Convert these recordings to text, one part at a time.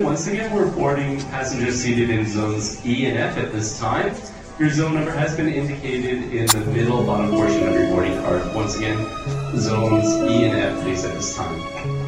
Once again, we're boarding passengers seated in zones E and F at this time. Your zone number has been indicated in the middle bottom portion of your boarding card. Once again, zones E and F, please, at this time.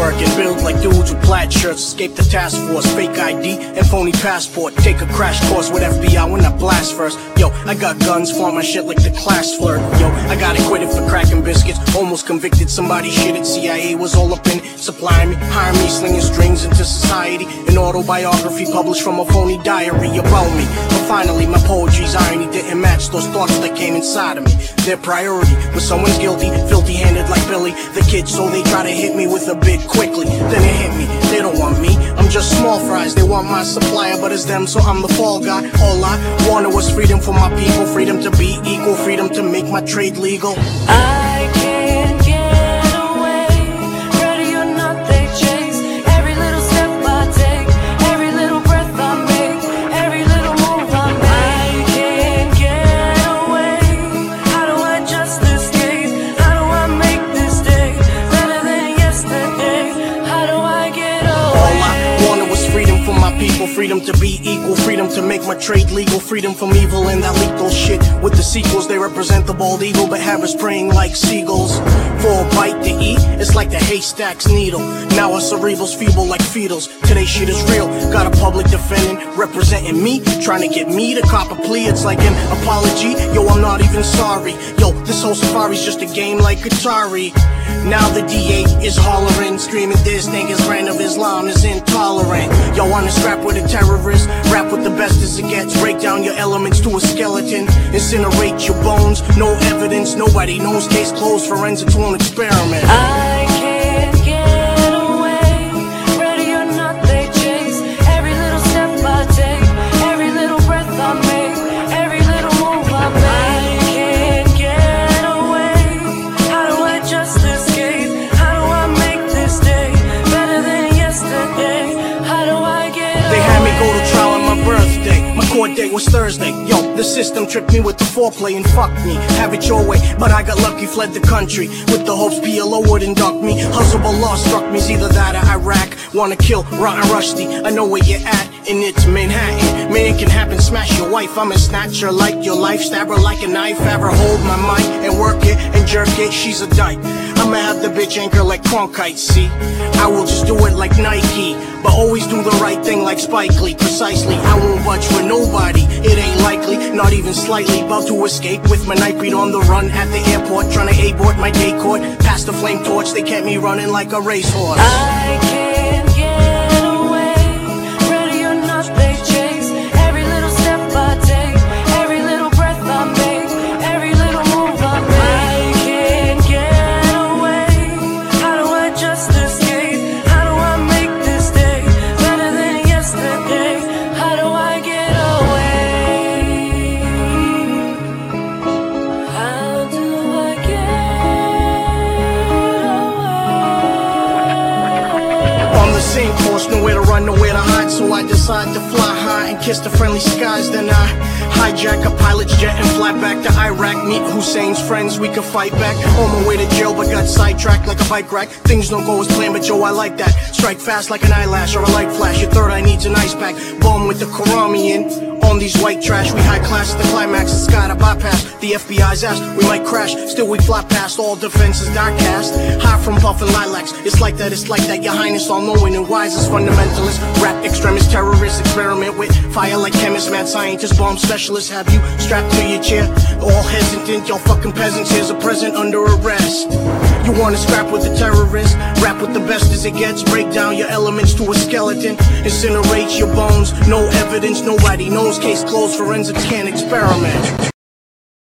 Work and build like dudes with plaid shirts. Escape the task force, fake ID and phony passport. Take a crash course with FBI when I blast first. Yo, I got guns, flaunt my shit like the class flirt. Yo, I got acquitted for cracking biscuits. Almost convicted, somebody shit at CIA was all up in. Supplying me, hire me, slinging strings into society. An autobiography published from a phony diary about me. Finally, my poetry's irony didn't match those thoughts that came inside of me. Their priority was someone's guilty, filthy handed like Billy the kid, so they try to hit me with a bit quickly. Then it hit me, they don't want me. I'm just small fries, they want my supplier, but it's them, so I'm the fall guy. All I wanted was freedom for my people, freedom to be equal, freedom to make my trade legal. I people, freedom to be equal, freedom to make my trade legal, freedom from evil and that lethal shit. With the sequels, they represent the bald eagle, but have us praying like seagulls. For a bite to eat, it's like the haystack's needle. Now our cerebrals feeble like fetals. Today shit is real. Got a public defendant representing me, trying to get me to cop a plea. It's like an apology. Yo, I'm not even sorry. Yo, this whole safari's just a game like Atari. Now the DA is hollering, screaming this nigga's brand of Islam is intolerant. Yo, wanna strap with a terrorist, rap with the best as it gets, break down your elements to a skeleton, incinerate your bones. No evidence, nobody knows. Case closed, forensics won't experiment. I Date was Thursday. Yo, the system tricked me with the foreplay and fucked me. Have it your way, but I got lucky, fled the country with the hopes PLO would induct me. Hustle but law struck me, either that or Iraq. Wanna kill Rotten Rusty? I know where you're at, and it's Manhattan. Man, it can happen, smash your wife. I'm a snatcher like your life, stab her like a knife. Ever hold my mic and work it and jerk it. She's a dyke. I'ma have the bitch anchor like Cronkite, see? I will just do it like Nike, but always do the right thing like Spike Lee. Precisely, I won't budge for nobody. It ain't likely, not even slightly. About to escape with my night beat on the run at the airport, trying to abort my day court. Past the flame torch, they kept me running like a racehorse. I can't same nowhere to run, nowhere to hide. So I decide to fly high and kiss the friendly skies. Then I hijack a pilot's jet and fly back to Iraq. Meet Hussein's friends, we could fight back. On my way to jail, but got sidetracked like a bike rack. Things don't go as planned, but yo, I like that. Strike fast like an eyelash or a light flash. Your third eye needs an ice pack. Bomb with the Karami in. On these white trash, we high class the climax. It's gotta bypass the FBI's ass. We might crash, still we fly past all defenses. Die cast, high from puffin' lilacs. It's like that, it's like that. Your highness, all knowing and wise as fundamentalist. Rap extremist, terrorist, experiment with fire like chemist, mad scientist, bomb specialist. Have you strapped to your chair? All hesitant, y'all fucking peasants. Here's a present under arrest. You wanna scrap with the terrorist? Rap with the best as it gets. Break down your elements to a skeleton. Incinerate your bones. No evidence, nobody knows. Case closed, forensics can't experiment.